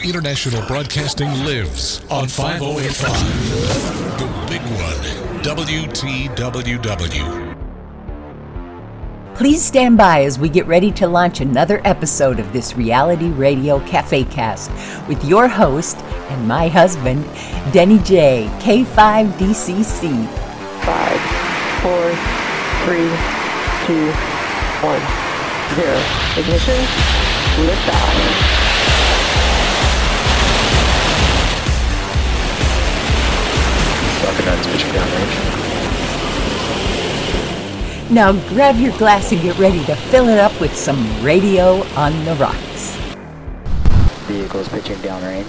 International Broadcasting lives on 5085. The big one, WTWW. Please stand by as we get ready to launch another episode of this reality radio cafe cast with your host and my husband, Denny J, K5DCC. Five, four, three, two, one, zero. Ignition, liftoff. Rocket pitching downrange. Now grab your glass and get ready to fill it up with some radio on the rocks. Vehicles pitching downrange.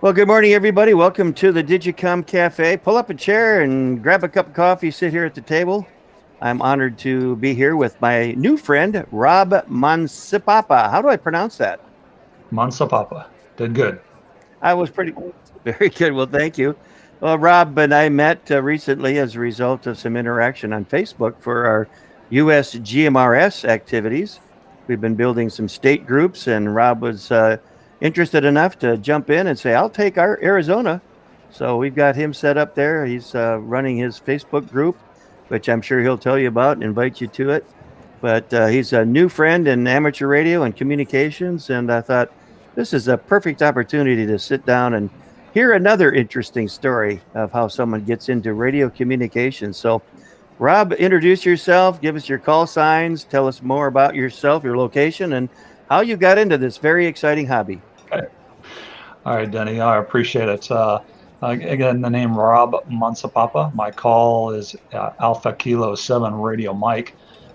Well, good morning, everybody. Welcome to the Digicom Cafe. Pull up a chair and grab a cup of coffee. Sit here at the table. I'm honored to be here with my new friend, Rob Mansipapa. How do I pronounce that? Mansipapa. Did good. I was pretty very good. Well, thank you. Well, Rob and I met uh, recently as a result of some interaction on Facebook for our U.S. GMRS activities. We've been building some state groups, and Rob was uh, interested enough to jump in and say, I'll take our Arizona. So we've got him set up there. He's uh, running his Facebook group, which I'm sure he'll tell you about and invite you to it. But uh, he's a new friend in amateur radio and communications, and I thought this is a perfect opportunity to sit down and hear another interesting story of how someone gets into radio communications. So, Rob, introduce yourself, give us your call signs, tell us more about yourself, your location, and how you got into this very exciting hobby. Okay. All right, Denny, I appreciate it. Uh, again, the name Rob Mansipapa. My call is uh, Alpha Kilo 7 Radio Mike,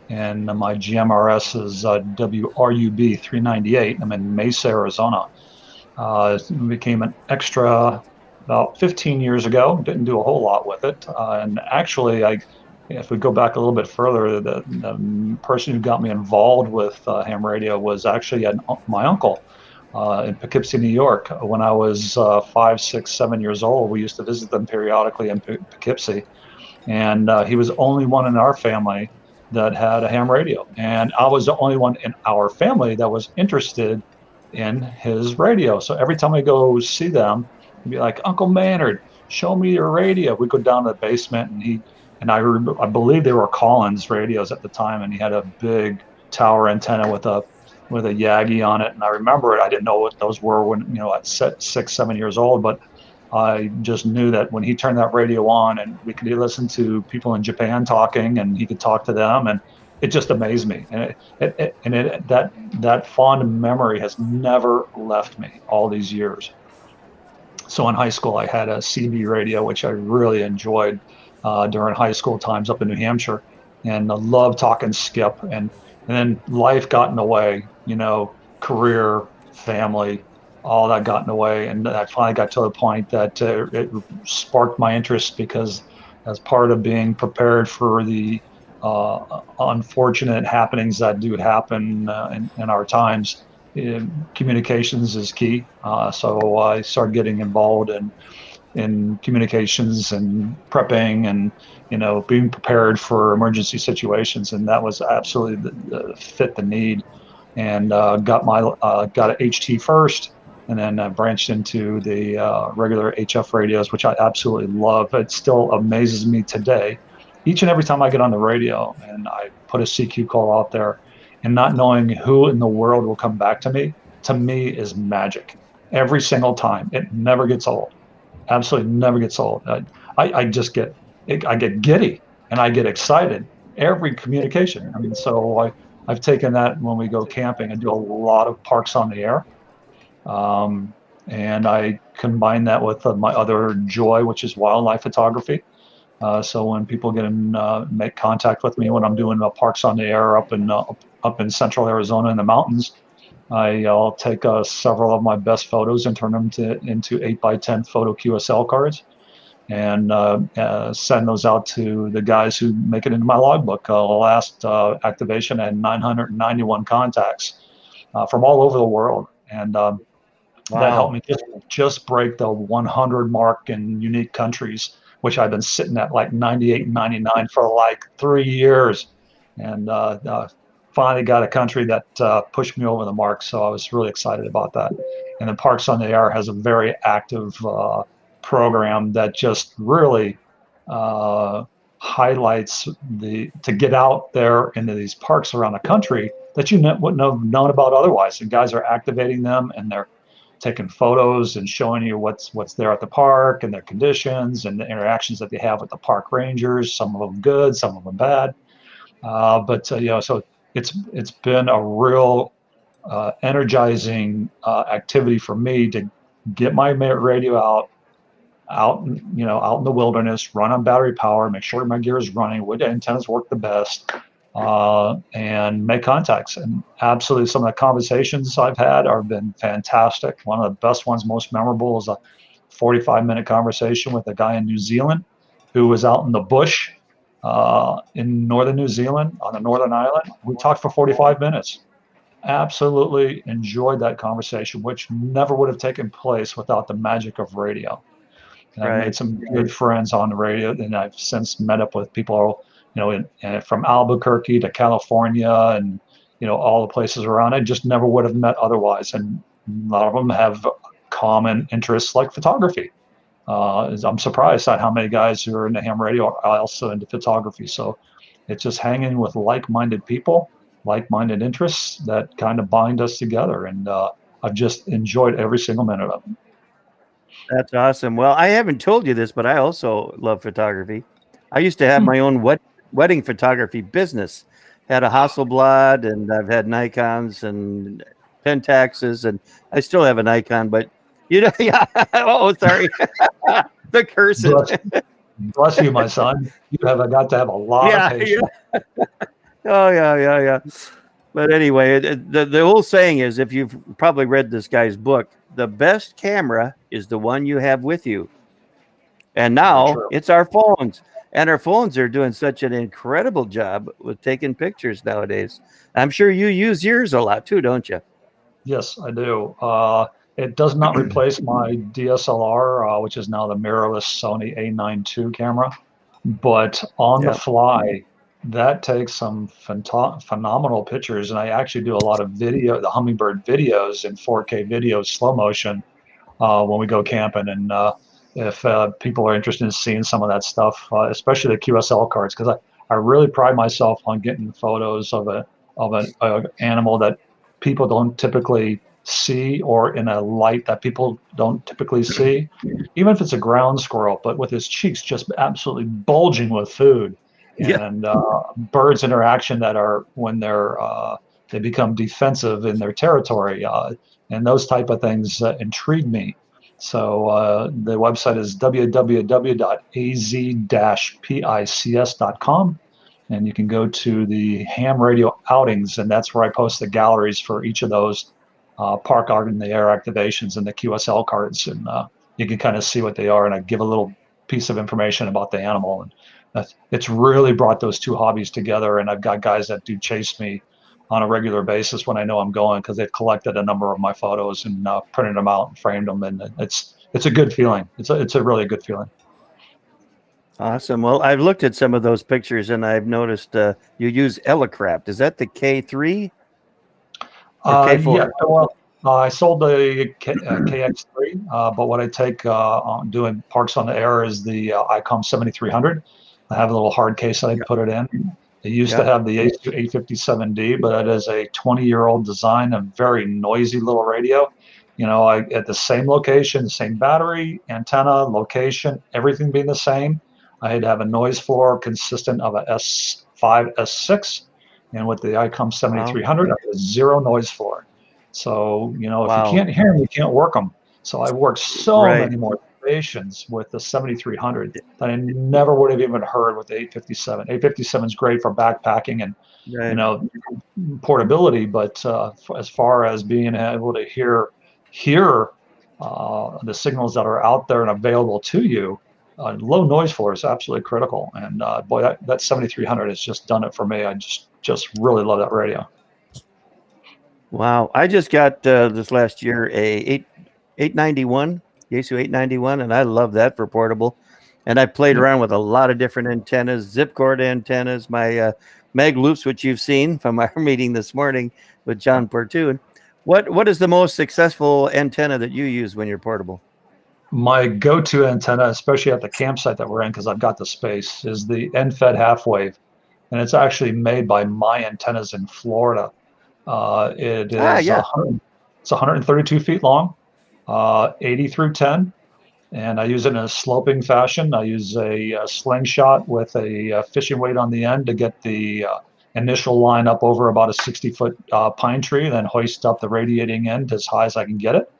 and my GMRS is uh, WRUB 398. I'm in Mesa, Arizona. Uh, became an extra about 15 years ago. Didn't do a whole lot with it, uh, and actually, I, if we go back a little bit further, the, the person who got me involved with uh, ham radio was actually an, my uncle. Uh, in Poughkeepsie, New York. When I was uh, five, six, seven years old, we used to visit them periodically in Poughkeepsie, and uh, he was only one in our family that had a ham radio, and I was the only one in our family that was interested in his radio. So every time I go see them, he'd be like, Uncle Maynard, show me your radio. We go down to the basement and he and I I believe they were Collins radios at the time, and he had a big tower antenna with a with a Yagi on it. And I remember it. I didn't know what those were when you know at six seven years old, but I just knew that when he turned that radio on and we could listen to people in Japan talking, and he could talk to them and it just amazed me, and it, it, it, and it that that fond memory has never left me all these years. So in high school, I had a CB radio, which I really enjoyed uh, during high school times up in New Hampshire, and I loved talking skip. And and then life got in the way, you know, career, family, all that got in the way, and I finally got to the point that uh, it sparked my interest because as part of being prepared for the uh, unfortunate happenings that do happen uh, in, in, our times, communications is key. Uh, so I started getting involved in in communications and prepping and you know being prepared for emergency situations, and that was absolutely the, the fit the need. And uh, got my uh, got HT first, and then uh, branched into the regular HF radios, which I absolutely love. It still amazes me today each and every time I get on the radio and I put a CQ call out there and not knowing who in the world will come back to me, to me is magic. Every single time. It never gets old. Absolutely never gets old. I, I, I just get, I get giddy and I get excited every communication. I mean, so I, I've taken that when we go camping and do a lot of parks on the air. Um, and I combine that with uh, my other joy, which is wildlife photography. Uh, so when people get in, uh, make contact with me when I'm doing uh, parks on the air up in uh, up in central Arizona in the mountains, I, will take uh, several of my best photos and turn them to, into 8 by 10 photo QSL cards and send those out to the guys who make it into my logbook. last activation had 991 contacts from all over the world. And um, wow. that helped me just, just break the 100 mark in unique countries which I've been sitting at like 98 and 99 for like three years. And uh, uh, finally got a country that uh, pushed me over the mark. So I was really excited about that. And then Parks on the Air has a very active uh, program that just really uh, highlights the to get out there into these parks around the country that you wouldn't have known about otherwise. And guys are activating them and they're taking photos and showing you what's what's there at the park and their conditions and the interactions that they have with the park rangers. Some of them good, some of them bad. Uh, but uh, you know, so it's it's been a real uh, energizing uh, activity for me to get my radio out, out you know, out in the wilderness, run on battery power, make sure my gear is running, what antennas work the best, uh, and make contacts. And absolutely, some of the conversations I've had have been fantastic. One of the best ones, most memorable, is a 45 minute conversation with a guy in New Zealand who was out in the bush uh, in northern New Zealand on the Northern Island. We talked for 45 minutes. Absolutely enjoyed that conversation, which never would have taken place without the magic of radio. And right. I've made some good friends on the radio, and I've since met up with people you know, in, in, from Albuquerque to California and, you know, all the places around. I just never would have met otherwise. And a lot of them have common interests like photography. Uh, I'm surprised at how many guys who are into ham radio are also into photography. So it's just hanging with like-minded people, like-minded interests that kind of bind us together. And uh, I've just enjoyed every single minute of it. That's awesome. Well, I haven't told you this, but I also love photography. I used to have hmm. my own wet wedding photography business. Had a Hasselblad, and I've had Nikon's and Pentaxes, and I still have a Nikon, but you know, yeah. oh, sorry, the curse. Bless, bless, you, my son. You have got to have a lot yeah, of patience. Yeah. oh yeah, yeah, yeah. But anyway, the the whole saying is, if you've probably read this guy's book, the best camera is the one you have with you. And now it's our phones and our phones are doing such an incredible job with taking pictures nowadays. I'm sure you use yours a lot too, don't you? Yes, I do. Uh, it does not replace my DSLR, uh, which is now the mirrorless Sony A9 II camera, but on yeah. the fly, that takes some phento- phenomenal pictures. And I actually do a lot of video, the hummingbird videos in 4K video slow motion uh, when we go camping. And uh, if uh, people are interested in seeing some of that stuff, uh, especially the QSL cards, because I, I really pride myself on getting photos of a of an a animal that people don't typically see or in a light that people don't typically see, even if it's a ground squirrel, but with his cheeks just absolutely bulging with food, and yeah. uh, birds interaction that are when they're uh, they become defensive in their territory, uh, and those type of things intrigue me. So uh, the website is www.az-pics.com. And you can go to the ham radio outings, and that's where I post the galleries for each of those uh, park art in the air activations and the QSL cards. And uh, you can kind of see what they are. And I give a little piece of information about the animal. And it's really brought those two hobbies together. And I've got guys that do chase me on a regular basis when I know I'm going because they've collected a number of my photos and uh, printed them out and framed them, and it's it's a good feeling. It's a, it's a really good feeling. Awesome. Well, I've looked at some of those pictures and I've noticed uh, you use Elecraft. Is that the K3? Uh, yeah. Well, uh, I sold the K, uh, KX3, uh, but what I take uh, on doing parks on the air is the ICOM 7300. I have a little hard case that I put it in. It used yeah. to have the 857D, but it is a 20 year old design, a very noisy little radio. You know, I, at the same location, same battery, antenna, location, everything being the same. I had to have a noise floor consistent of a S5, S6. And with the ICOM 7300, wow. I had zero noise floor. So, you know, if wow. you can't hear them, you can't work them. So I worked so right. many more with the 7300 that I never would have even heard with the 857. 857 is great for backpacking and right. you know portability, but uh, as far as being able to hear hear uh, the signals that are out there and available to you, uh, low noise floor is absolutely critical. And uh, boy, that, that 7300 has just done it for me. I just just really love that radio. Wow, I just got uh, this last year a 8 891 Yaesu 891, and I love that for portable. And I played around with a lot of different antennas, zip cord antennas. My uh, mag loops, which you've seen from our meeting this morning with John Portune. What what is the most successful antenna that you use when you're portable? My go-to antenna, especially at the campsite that we're in, because I've got the space, is the end-fed half wave, and it's actually made by My Antennas in Florida. Uh, it is Ah, yeah. 100 it's 132 feet long, uh, 80 through 10, and I use it in a sloping fashion. I use a, uh slingshot with a uh, fishing weight on the end to get the uh, initial line up over about a 60 foot uh, pine tree, then hoist up the radiating end as high as I can get it.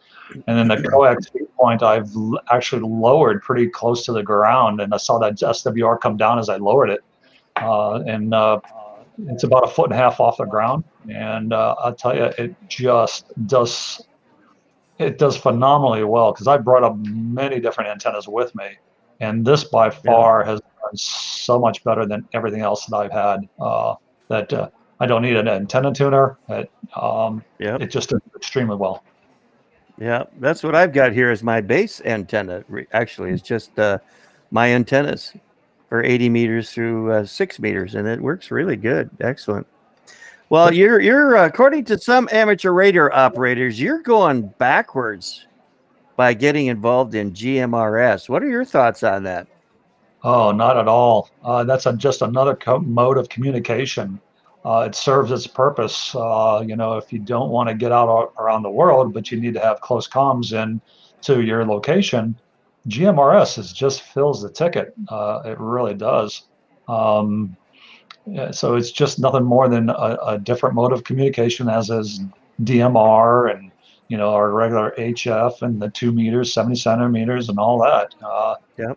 And then the coax point I've l- actually lowered pretty close to the ground, and I saw that SWR come down as I lowered it. Uh, and uh, it's about a foot and a half off the ground. And uh, I'll tell you, it just does it does phenomenally well because I brought up many different antennas with me, and this by far has done so much better than everything else that I've had. Uh, that uh, I don't need an antenna tuner. It, um, Yep. it just does extremely well. Yeah, that's what I've got here as my base antenna. Actually, it's just uh, my antennas for 80 meters through uh, six meters, and it works really good. Excellent. Well, you're you're uh, according to some amateur radio operators, you're going backwards by getting involved in GMRS. What are your thoughts on that? Oh, not at all. Uh, that's a, just another co- mode of communication. Uh, it serves its purpose. Uh, you know, if you don't want to get out around the world, but you need to have close comms in to your location, GMRS is just fills the ticket. Uh, it really does. Um, so it's just nothing more than a, a different mode of communication, as is DMR and you know our regular HF and the two meters, 70 centimeters, and all that. Uh,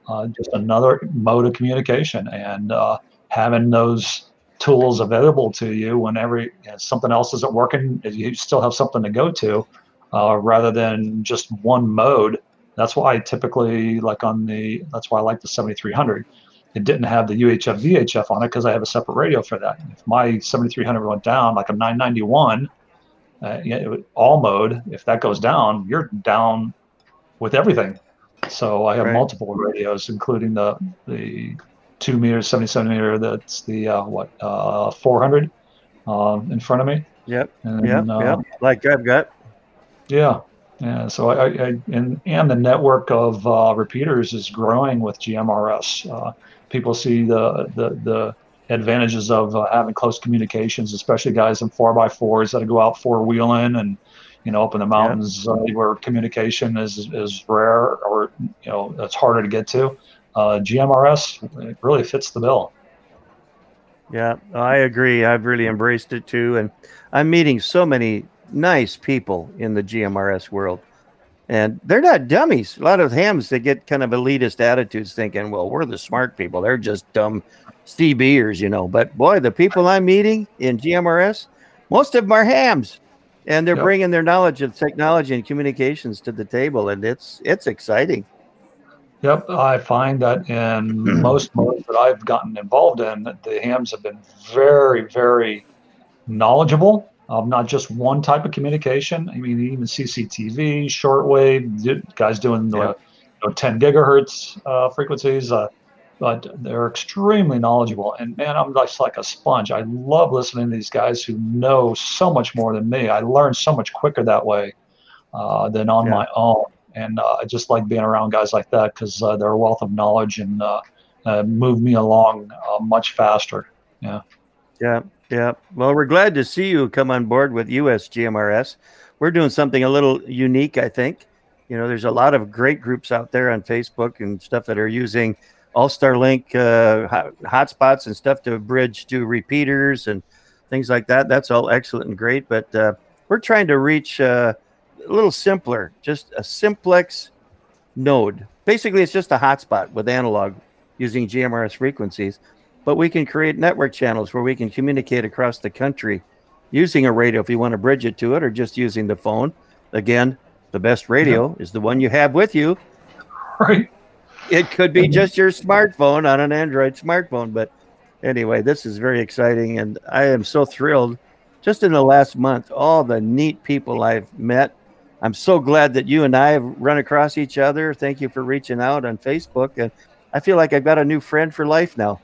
uh, just another mode of communication and uh, having those tools available to you whenever you know, something else isn't working you still have something to go to uh, rather than just one mode that's why i typically like on the that's why i like the 7300 it didn't have the uhf vhf on it because i have a separate radio for that if my 7300 went down like a 991 uh, yeah, it would, all mode if that goes down you're down with everything so I have Right. multiple radios, including the the two meter, seventy centimeter. That's the uh, what uh, four hundred um, in front of me. Yep, And yep, uh, yep. Like I've got. yeah, yeah. So I, I, I and and the network of uh, repeaters is growing with GMRS. People see the the the advantages of uh, having close communications, especially guys in four by fours that go out four wheeling and you know up in the mountains uh, where communication is is rare or you know it's harder to get to. Uh, GMRS it really fits the bill. Yeah, I agree. I've really embraced it too, and I'm meeting so many nice people in the GMRS world, and they're not dummies. A lot of hams they get kind of elitist attitudes, thinking, "Well, we're the smart people. They're just dumb Beers, you know." But boy, the people I'm meeting in GMRS, most of them are hams, and they're Yep. bringing their knowledge of technology and communications to the table, and it's it's exciting. Yep, I find that in most modes that I've gotten involved in, the hams have been very, very knowledgeable of not just one type of communication. I mean, even CCTV, shortwave, guys doing the Yeah. you know, 10 gigahertz uh, frequencies, uh, but they're extremely knowledgeable. And man, I'm just like a sponge. I love listening to these guys who know so much more than me. I learn so much quicker that way uh, than on Yeah. my own and uh, I just like being around guys like that because uh, they're a wealth of knowledge and uh, uh, move me along uh, much faster. Yeah. Yeah, yeah. Well, we're glad to see you come on board with US GMRS. We're doing something a little unique, I think. You know, there's a lot of great groups out there on Facebook and stuff that are using All Star Link uh, hot- hotspots and stuff to bridge to repeaters and things like that. That's all excellent and great. But uh, we're trying to reach uh, a little simpler, just a simplex node. Basically, it's just a hotspot with analog using GMRS frequencies but we can create network channels where we can communicate across the country using a radio if you want to bridge it to it or just using the phone. Again, the best radio is the one you have with you. Right. It could be just your smartphone on an Android smartphone, but anyway, this is very exciting and I am so thrilled just in the last month all the neat people I've met. I'm so glad that you and I have run across each other. Thank you for reaching out on Facebook and I feel like I've got a new friend for life now.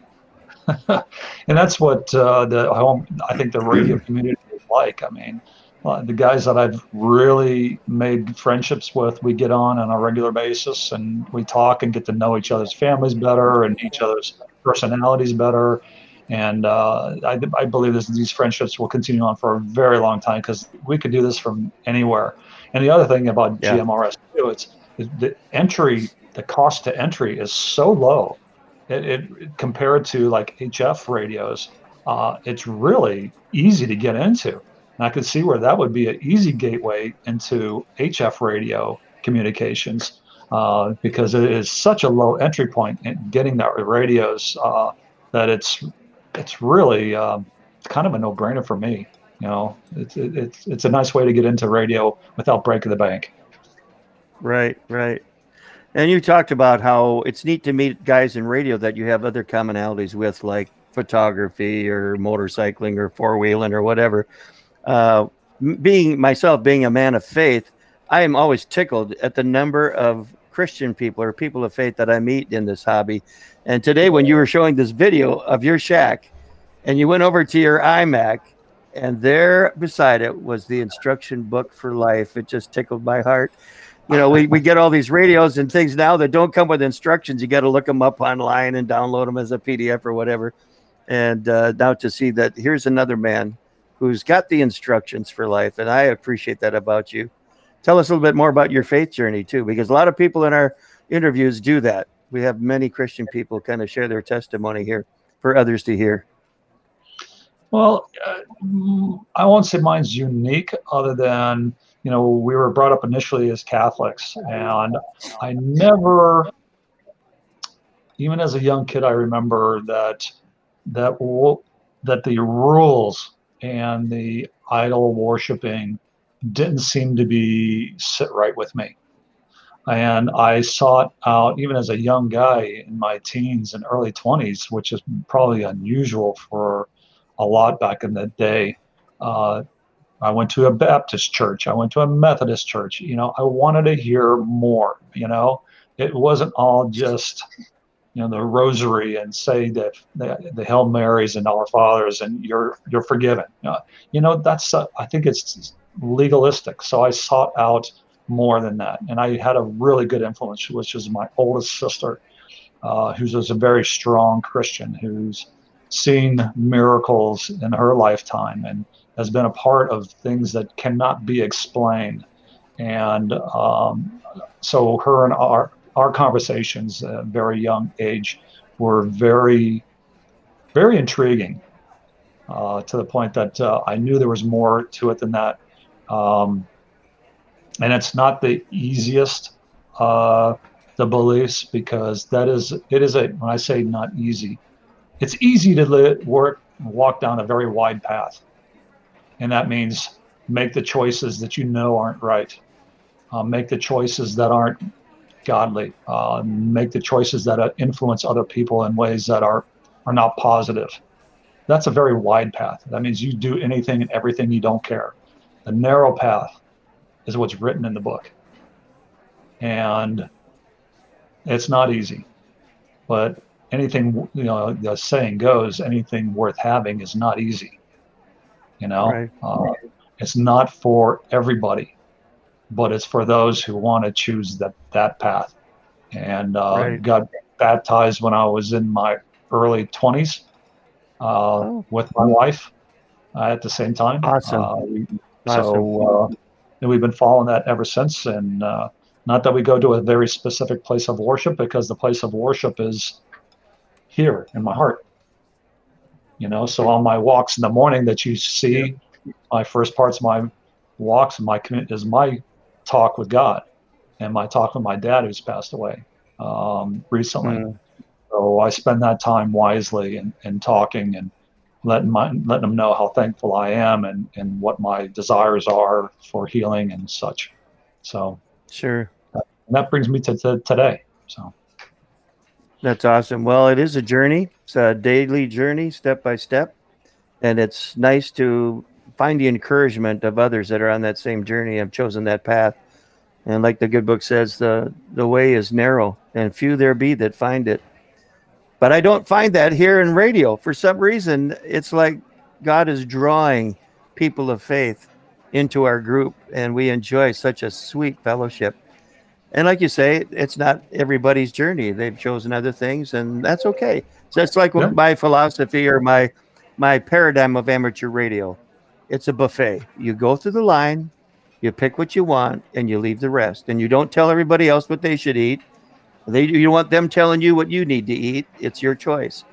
and that's what uh, the home, I think the radio community is like. I mean, uh, the guys that I've really made friendships with, we get on on a regular basis and we talk and get to know each other's families better and each other's personalities better. And uh, I, I believe this, these friendships will continue on for a very long time because we could do this from anywhere. And the other thing about yeah. GMRS too, it's the entry, the cost to entry is so low. It, it compared to like HF radios, uh, it's really easy to get into. And I could see where that would be an easy gateway into HF radio communications uh, because it is such a low entry point in getting that radios uh, that it's it's really um, kind of a no-brainer for me. You know, it's it's it's a nice way to get into radio without breaking the bank. Right, right. And you talked about how it's neat to meet guys in radio that you have other commonalities with, like photography or motorcycling or four wheeling or whatever uh, being myself, being a man of faith, I am always tickled at the number of Christian people or people of faith that I meet in this hobby. And today, when you were showing this video of your shack, and you went over to your iMac, and there beside it was the instruction book for life. It just tickled my heart. You know, we, we get all these radios and things now that don't come with instructions. You got to look them up online and download them as a PDF or whatever. And uh, now to see that here's another man who's got the instructions for life. And I appreciate that about you. Tell us a little bit more about your faith journey, too, because a lot of people in our interviews do that. We have many Christian people kind of share their testimony here for others to hear. Well, uh, I won't say mine's unique, other than, you know, we were brought up initially as Catholics, and I never, even as a young kid, I remember that that that the rules and the idol worshiping didn't seem to be sit right with me. And I sought out, even as a young guy in my teens and early 20s, which is probably unusual for a lot back in the day. Uh, I went to a Baptist church. I went to a Methodist church. You know, I wanted to hear more. You know, it wasn't all just you know the rosary and say the the, the hail marys and our fathers and you're you're forgiven uh, you know that's uh, i think it's legalistic so i sought out more than that and i had a really good influence which is my oldest sister uh, who's a very strong christian who's seen miracles in her lifetime and has been a part of things that cannot be explained and um, so her and our our conversations at a very young age were very, very intriguing uh, to the point that uh, I knew there was more to it than that. Um, and it's not the easiest, uh, the beliefs, because that is, it is a, when I say not easy, it's easy to live, work, walk down a very wide path. And that means make the choices that you know aren't right. Uh, make the choices that aren't godly, uh, make the choices that uh, influence other people in ways that are are not positive. That's a very wide path. That means you do anything and everything you don't care. The narrow path is what's written in the book, and it's not easy. But anything, you know, the saying goes, anything worth having is not easy. You know, right. uh, it's not for everybody but it's for those who want to choose that that path. And uh, right. got baptized when I was in my early 20s uh, oh. with my wife uh, at the same time. Awesome. Uh, we. So uh, we've been following that ever since. And uh, not that we go to a very specific place of worship, because the place of worship is here in my heart. You know, so on my walks in the morning that you see, my first parts of my walks, my is my talk with God and my talk with my dad who's passed away um, recently. Mm. So I spend that time wisely and, and talking and letting my letting them know how thankful I am and, and what my desires are for healing and such. So sure. That, that brings me to, to today. So that's awesome. Well, it is a journey. It's a daily journey, step by step, and it's nice to find the encouragement of others that are on that same journey have chosen that path. And like the good book says, the the way is narrow, and few there be that find it. But I don't find that here in radio. For some reason, it's like God is drawing people of faith into our group, and we enjoy such a sweet fellowship. And like you say, it's not everybody's journey. They've chosen other things, and that's okay. So that's like Yeah. my philosophy or my my paradigm of amateur radio. It's a buffet. You go through the line, you pick what you want, and you leave the rest. And you don't tell everybody else what they should eat. They you don't want them telling you what you need to eat. It's your choice.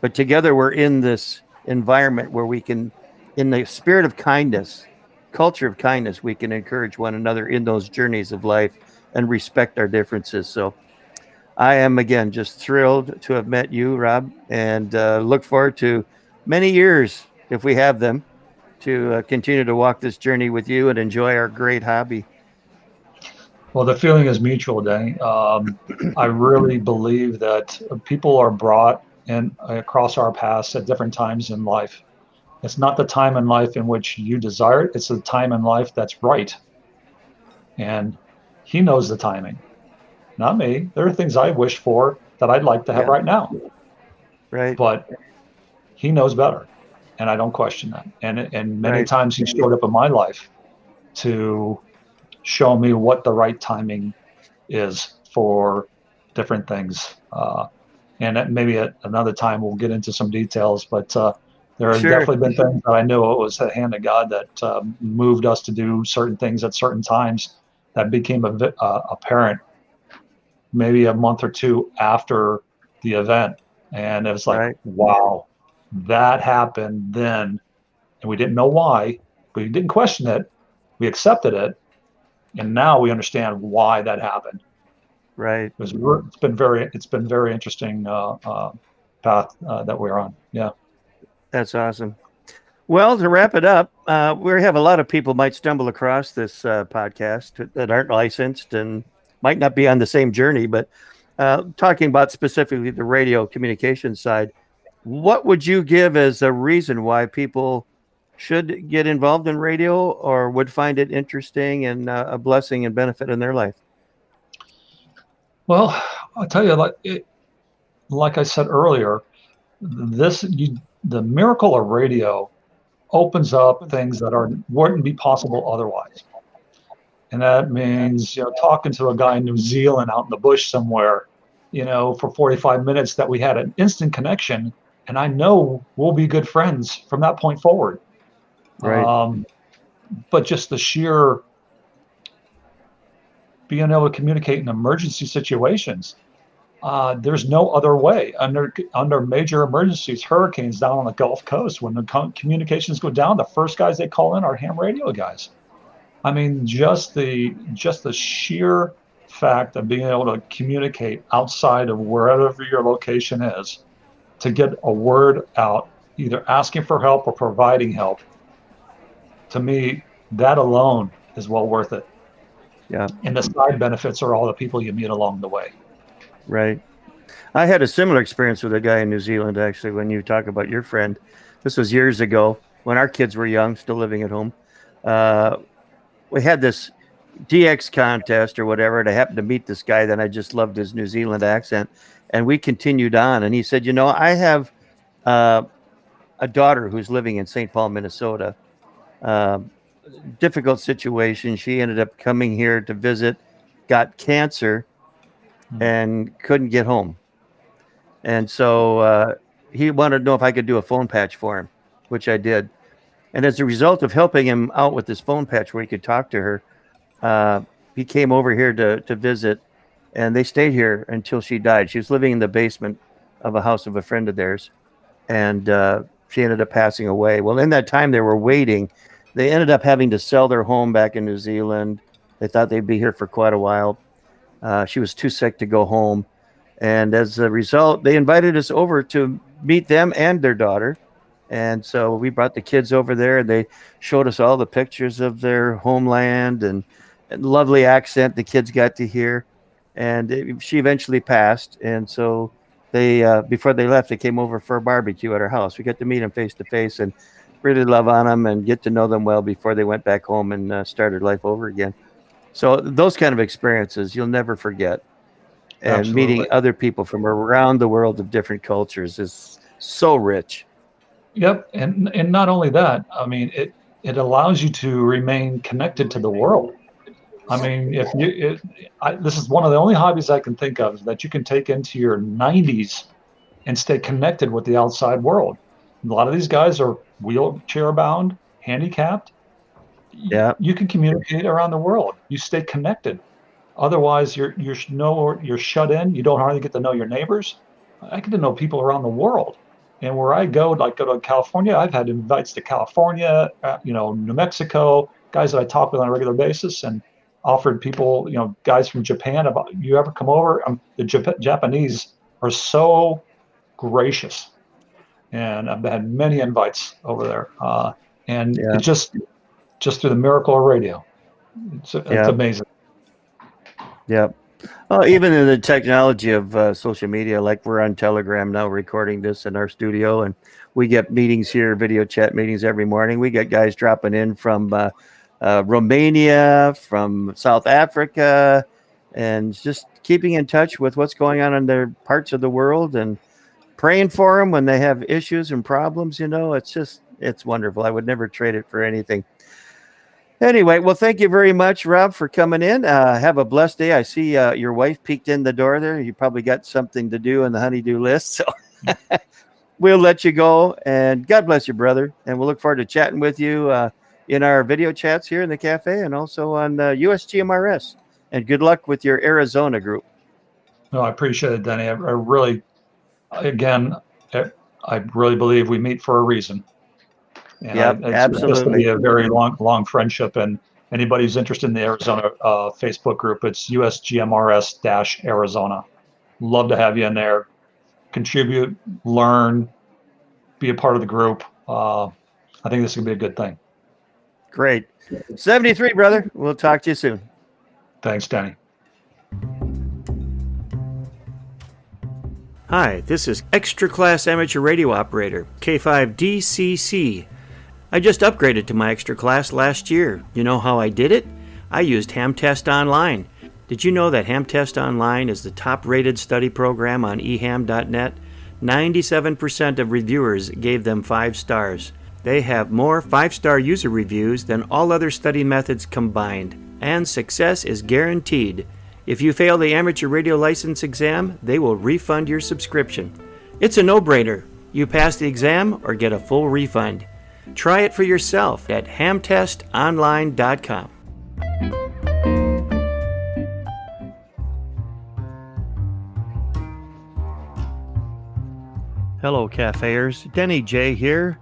But together we're in this environment where we can, in the spirit of kindness, culture of kindness, we can encourage one another in those journeys of life and respect our differences. So I am again just thrilled to have met you, Rob, and uh, look forward to many years if we have them to uh, continue to walk this journey with you and enjoy our great hobby. Well, the feeling is mutual, Danny. Um, I really believe that people are brought in across our paths at different times in life. It's not the time in life in which you desire it; it's the time in life that's right. And He knows the timing, not me. There are things I wish for that I'd like to have Yeah. right now, Right. but He knows better, and I don't question that. And and many Right. times He showed up in my life to show me what the right timing is for different things. Uh, and maybe at another time we'll get into some details, but uh, there have Sure. definitely been things that I know it was the hand of God that um, moved us to do certain things at certain times that became a, uh, apparent maybe a month or two after the event. And it was like, Right. wow, that happened then. And we didn't know why, but we didn't question it. We accepted it and now we understand why that happened. Right. It was, it's been very, it's been very interesting uh, uh, path uh, that we're on. Yeah. That's awesome. Well, to wrap it up, uh, we have a lot of people might stumble across this uh, podcast that aren't licensed and might not be on the same journey, but uh, talking about specifically the radio communication side, what would you give as a reason why people should get involved in radio or would find it interesting and uh, a blessing and benefit in their life? Well, I'll tell you, like it, like I said earlier, this you, the miracle of radio opens up things that are wouldn't be possible otherwise. And that means, you know, talking to a guy in New Zealand out in the bush somewhere, you know, for 45 minutes that we had an instant connection. And I know we'll be good friends from that point forward. Right. Um, but just the sheer being able to communicate in emergency situations, uh, there's no other way. Under under major emergencies, hurricanes down on the Gulf Coast, when the co- communications go down, the first guys they call in are ham radio guys. I mean, just the just the sheer fact of being able to communicate outside of wherever your location is, to get a word out, either asking for help or providing help. To me, that alone is well worth it. Yeah. And the side benefits are all the people you meet along the way. Right. I had a similar experience with a guy in New Zealand, actually, when you talk about your friend. This was years ago when our kids were young, still living at home. Uh, we had this DX contest or whatever, and I happened to meet this guy. Then I just loved his New Zealand accent. And we continued on. And he said, You know, I have uh, a daughter who's living in St. Paul, Minnesota. Um, difficult situation. She ended up coming here to visit, got cancer, and couldn't get home. And so uh, he wanted to know if I could do a phone patch for him, which I did. And as a result of helping him out with this phone patch where he could talk to her, uh, he came over here to, to visit and they stayed here until she died. She was living in the basement of a house of a friend of theirs. And uh, she ended up passing away. Well, in that time they were waiting, they ended up having to sell their home back in New Zealand. They thought they'd be here for quite a while. Uh, she was too sick to go home. And as a result, they invited us over to meet them and their daughter. And so we brought the kids over there and they showed us all the pictures of their homeland and, and lovely accent the kids got to hear. And it, she eventually passed. And so they, uh, before they left, they came over for a barbecue at our house. We got to meet them face to face and really love on them and get to know them well before they went back home and uh, started life over again. So those kind of experiences you'll never forget. and Absolutely. meeting other people from around the world of different cultures is so rich. Yep, and and not only that, I mean it it allows you to remain connected to the world. I mean, if you, it, I, this is one of the only hobbies I can think of that you can take into your 90s and stay connected with the outside world. A lot of these guys are wheelchair bound, handicapped. Yeah. You can communicate around the world. You stay connected. Otherwise, you're you're no you're shut in. You don't hardly get to know your neighbors. I get to know people around the world. And where I go, like go to California, I've had invites to California, uh, you know, New Mexico, guys that I talk with on a regular basis, and offered people, you know, guys from Japan about you ever come over? Um, the Jap- Japanese are so gracious, and I've had many invites over there, uh, and Yeah. it's just just through the miracle of radio. It's, it's Yeah. amazing. Yep. Well, even in the technology of uh, social media, like we're on Telegram now recording this in our studio, and we get meetings here, video chat meetings every morning. We get guys dropping in from uh, uh, Romania, from South Africa, and just keeping in touch with what's going on in their parts of the world and praying for them when they have issues and problems. You know, it's just, it's wonderful. I would never trade it for anything. Anyway, well, thank you very much, Rob, for coming in. Uh, have a blessed day. I see uh, your wife peeked in the door there. You probably got something to do on the honeydew list. So we'll let you go. And God bless you, brother. And we'll look forward to chatting with you uh, in our video chats here in the cafe and also on uh, USGMRS. And good luck with your Arizona group. No, I appreciate it, Denny. I, I really, again, I really believe we meet for a reason. And Yep, I, it's Just to absolutely. be a very long, long friendship. And anybody who's interested in the Arizona uh, Facebook group, it's USGMRS dash Arizona. Love to have you in there. Contribute, learn, be a part of the group. Uh, I think this is gonna be a good thing. Great. 73, brother. We'll talk to you soon. Thanks, Danny. Hi, this is Extra Class Amateur Radio Operator, K5DCC. I just upgraded to my extra class last year. You know how I did it? I used Hamtest Online. Did you know that Hamtest Online is the top rated study program on eham.net? 97% of reviewers gave them 5 stars. They have more 5 star user reviews than all other study methods combined, and success is guaranteed. If you fail the amateur radio license exam, they will refund your subscription. It's a no brainer. You pass the exam or get a full refund. Try it for yourself at hamtestonline.com. Hello, cafeers. Denny J here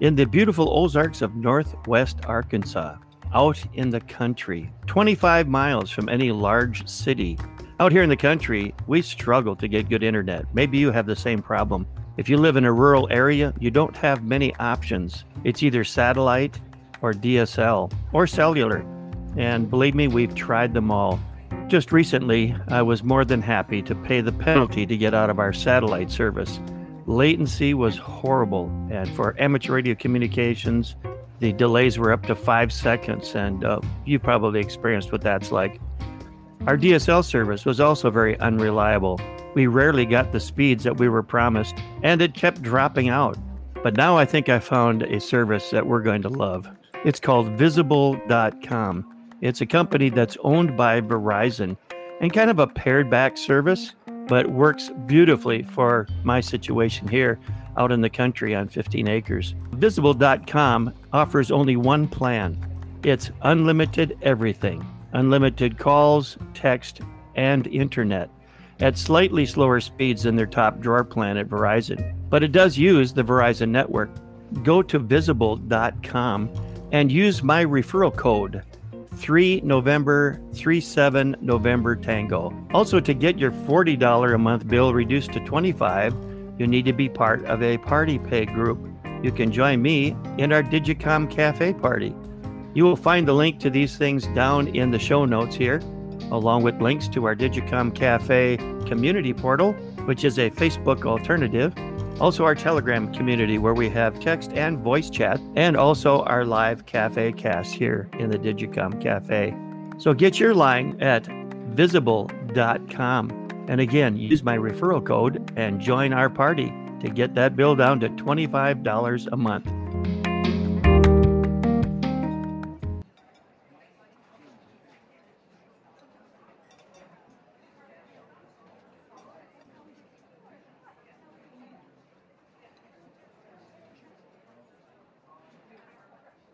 in the beautiful Ozarks of Northwest Arkansas, out in the country, 25 miles from any large city. Out here in the country, we struggle to get good internet. Maybe you have the same problem. If you live in a rural area, you don't have many options. It's either satellite or DSL or cellular. And believe me, we've tried them all. Just recently, I was more than happy to pay the penalty to get out of our satellite service. Latency was horrible, and for amateur radio communications, the delays were up to five seconds, and uh, you probably experienced what that's like. Our DSL service was also very unreliable. We rarely got the speeds that we were promised, and it kept dropping out. But now I think I found a service that we're going to love. It's called Visible.com. It's a company that's owned by Verizon and kind of a pared back service, but works beautifully for my situation here out in the country on 15 acres. Visible.com offers only one plan it's unlimited everything unlimited calls, text, and internet at slightly slower speeds than their top drawer plan at Verizon. But it does use the Verizon network. Go to visible.com and use my referral code 3 November 37 November Tango. Also to get your $40 a month bill reduced to 25, you need to be part of a party pay group. You can join me in our Digicom Cafe party. You will find the link to these things down in the show notes here, along with links to our Digicom Cafe community portal, which is a Facebook alternative, also our Telegram community where we have text and voice chat, and also our live cafe cast here in the Digicom Cafe. So get your line at visible.com. And again, use my referral code and join our party to get that bill down to $25 a month.